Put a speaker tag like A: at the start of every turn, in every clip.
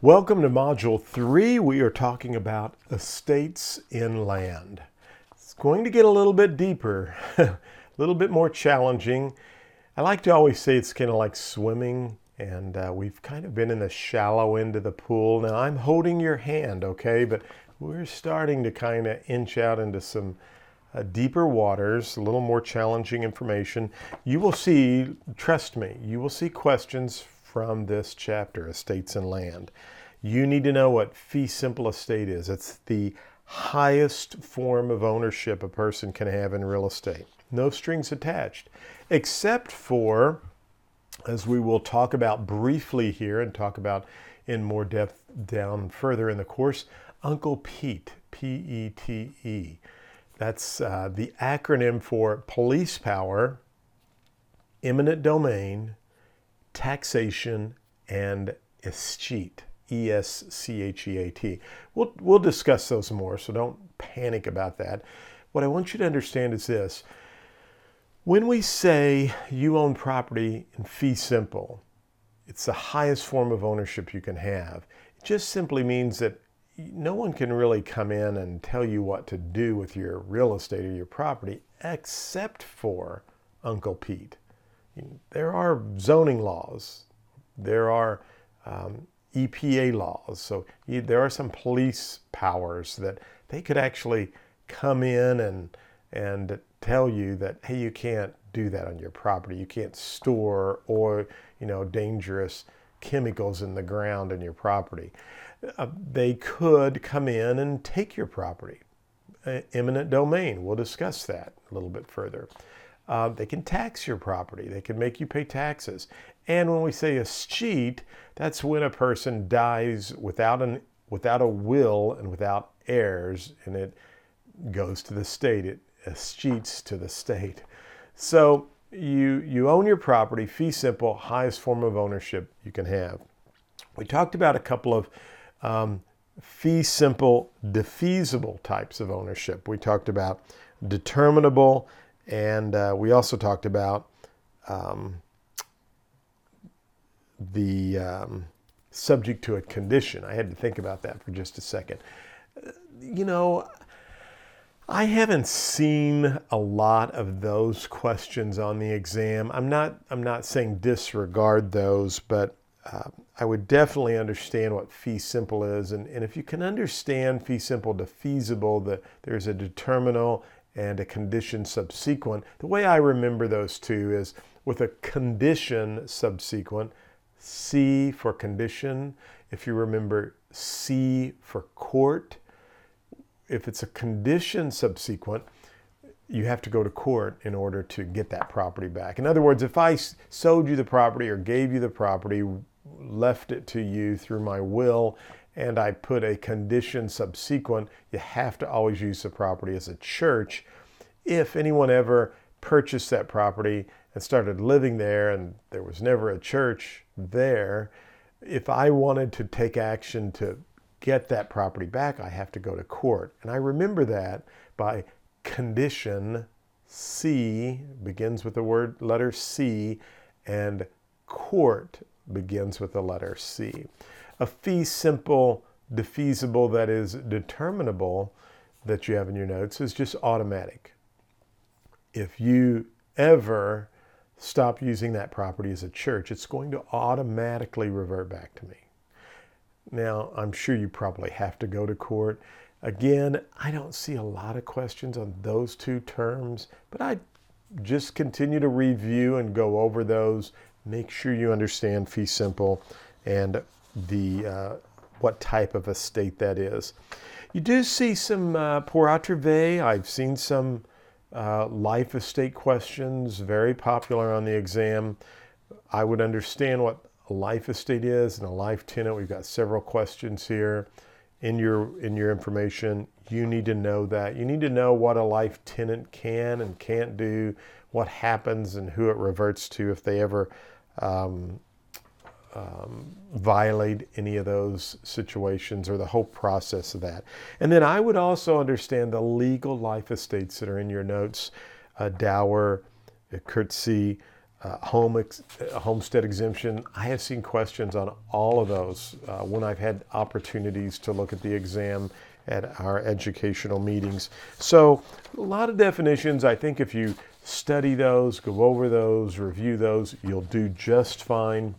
A: Welcome to Module 3. We are talking about estates in land. It's going to get a little bit deeper, a little bit more challenging. I like to always say it's kind of like swimming, and uh, we've kind of been in the shallow end of the pool. Now, I'm holding your hand, okay, but we're starting to kind of inch out into some uh, deeper waters, a little more challenging information. You will see, trust me, you will see questions from this chapter, Estates and Land. You need to know what fee simple estate is. It's the highest form of ownership a person can have in real estate. No strings attached, except for, as we will talk about briefly here and talk about in more depth down further in the course, Uncle Pete, P E T E. That's uh, the acronym for police power, eminent domain, taxation, and escheat. E S C H E A T. We'll, we'll discuss those more, so don't panic about that. What I want you to understand is this when we say you own property in fee simple, it's the highest form of ownership you can have. It just simply means that no one can really come in and tell you what to do with your real estate or your property except for Uncle Pete. There are zoning laws, there are um, EPA laws, so you, there are some police powers that they could actually come in and and tell you that hey you can't do that on your property. You can't store or you know dangerous chemicals in the ground in your property. Uh, they could come in and take your property uh, eminent domain. We'll discuss that a little bit further uh, they can tax your property. They can make you pay taxes. And when we say a escheat, that's when a person dies without an without a will and without heirs, and it goes to the state. It escheats to the state. So you you own your property, fee simple, highest form of ownership you can have. We talked about a couple of um, fee simple, defeasible types of ownership. We talked about determinable and uh, we also talked about um, the um, subject to a condition. I had to think about that for just a second. You know, I haven't seen a lot of those questions on the exam. I'm not. I'm not saying disregard those, but uh, I would definitely understand what fee simple is, and, and if you can understand fee simple defeasible, that there's a determinal and a condition subsequent. The way I remember those two is with a condition subsequent, C for condition. If you remember C for court, if it's a condition subsequent, you have to go to court in order to get that property back. In other words, if I sold you the property or gave you the property, left it to you through my will, and I put a condition subsequent, you have to always use the property as a church. If anyone ever purchased that property and started living there and there was never a church there, if I wanted to take action to get that property back, I have to go to court. And I remember that by condition C begins with the word letter C and court begins with the letter C. A fee simple defeasible that is determinable that you have in your notes is just automatic. If you ever stop using that property as a church, it's going to automatically revert back to me. Now, I'm sure you probably have to go to court. Again, I don't see a lot of questions on those two terms, but I just continue to review and go over those. Make sure you understand fee simple and the uh, what type of estate that is. You do see some uh, pour I've seen some uh, life estate questions, very popular on the exam. I would understand what a life estate is and a life tenant. We've got several questions here in your in your information. You need to know that. You need to know what a life tenant can and can't do, what happens, and who it reverts to if they ever um, um, violate any of those situations or the whole process of that. And then I would also understand the legal life estates that are in your notes, uh, dower, uh, curtesy. uh, home ex- homestead exemption. I have seen questions on all of those uh, when I've had opportunities to look at the exam at our educational meetings. So, a lot of definitions. I think if you study those, go over those, review those, you'll do just fine,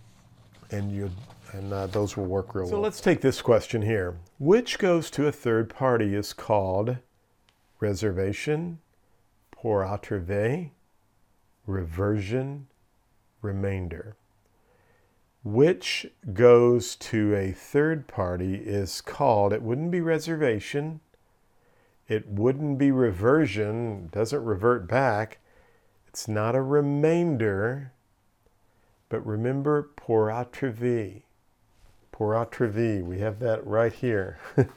A: and you and uh, those will work real so well. So let's take this question here. Which goes to a third party is called reservation, pur autre vie, reversion, remainder. Which goes to a third party is called, it wouldn't be reservation, it wouldn't be reversion, doesn't revert back. It's not a remainder, but remember. Pur autre vie, we have that right here.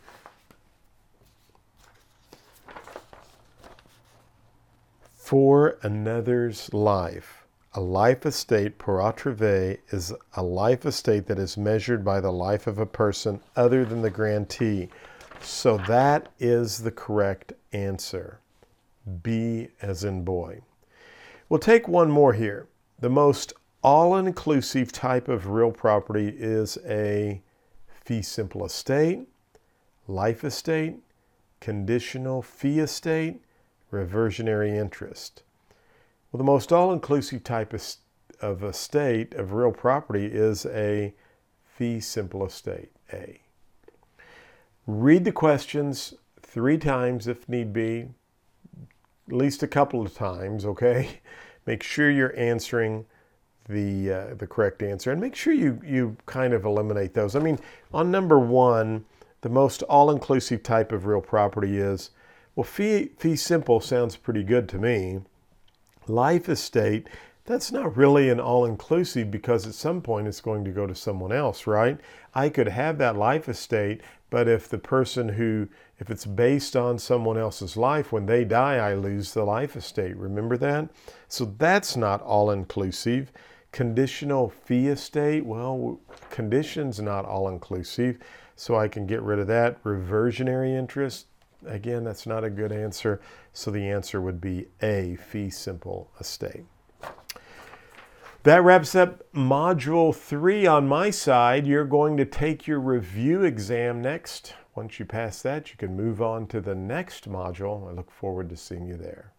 A: For another's life. A life estate, pur autre vie, is a life estate that is measured by the life of a person other than the grantee. So that is the correct answer. B as in boy. We'll take one more here. The most all inclusive type of real property is a fee simple estate, life estate, conditional fee estate, reversionary interest. Well, the most all inclusive type of, estate of real property is a fee simple estate, A. Read the questions three times if need be, at least a couple of times, okay? Make sure you're answering the uh, the correct answer and make sure you you kind of eliminate those. I mean, on number 1, the most all-inclusive type of real property is well, fee fee simple sounds pretty good to me life estate, that's not really an all inclusive because at some point it's going to go to someone else, right? I could have that life estate, but if the person who, if it's based on someone else's life, when they die, I lose the life estate. Remember that? So that's not all inclusive. Conditional fee estate, well, conditions not all inclusive, so I can get rid of that. Reversionary interest, Again, that's not a good answer. So the answer would be A, fee simple estate. That wraps up Module 3 on my side. You're going to take your review exam next. Once you pass that, you can move on to the next module. I look forward to seeing you there.